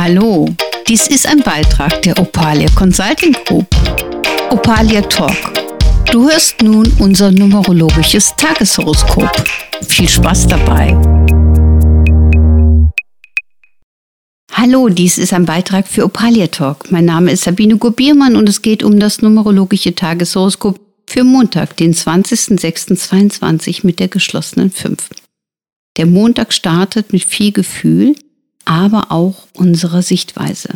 Hallo, dies ist ein Beitrag der Opalia Consulting Group. Opalia Talk. Du hörst nun unser numerologisches Tageshoroskop. Viel Spaß dabei. Hallo, dies ist ein Beitrag für Opalia Talk. Mein Name ist Sabine Gubiermann und es geht um das numerologische Tageshoroskop für Montag, den 20.06.22 mit der geschlossenen 5. Der Montag startet mit viel Gefühl, aber auch unserer Sichtweise.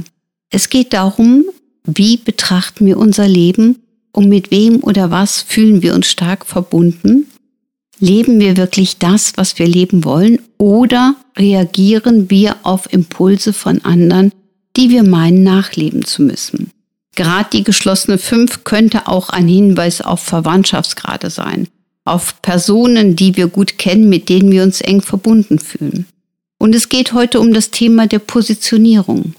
Es geht darum, wie betrachten wir unser Leben und mit wem oder was fühlen wir uns stark verbunden? Leben wir wirklich das, was wir leben wollen oder reagieren wir auf Impulse von anderen, die wir meinen nachleben zu müssen? Gerade die geschlossene 5 könnte auch ein Hinweis auf Verwandtschaftsgrade sein, auf Personen, die wir gut kennen, mit denen wir uns eng verbunden fühlen. Und es geht heute um das Thema der Positionierung,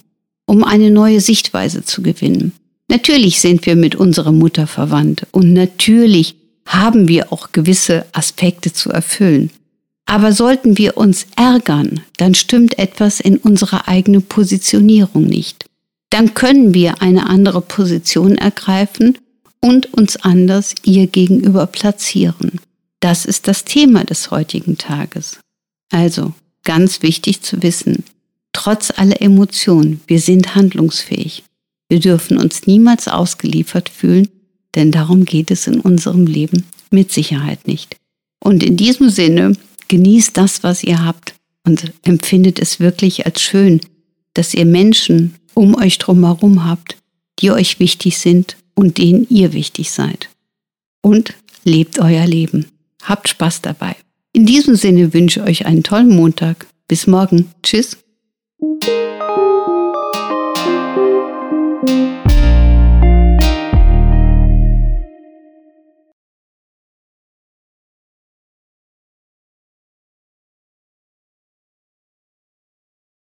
um eine neue Sichtweise zu gewinnen. Natürlich sind wir mit unserer Mutter verwandt und natürlich haben wir auch gewisse Aspekte zu erfüllen. Aber sollten wir uns ärgern, dann stimmt etwas in unserer eigenen Positionierung nicht. Dann können wir eine andere Position ergreifen und uns anders ihr gegenüber platzieren. Das ist das Thema des heutigen Tages. Also, Ganz wichtig zu wissen, trotz aller Emotionen, wir sind handlungsfähig. Wir dürfen uns niemals ausgeliefert fühlen, denn darum geht es in unserem Leben mit Sicherheit nicht. Und in diesem Sinne, genießt das, was ihr habt und empfindet es wirklich als schön, dass ihr Menschen um euch drumherum habt, die euch wichtig sind und denen ihr wichtig seid. Und lebt euer Leben. Habt Spaß dabei. In diesem Sinne wünsche ich euch einen tollen Montag. Bis morgen. Tschüss.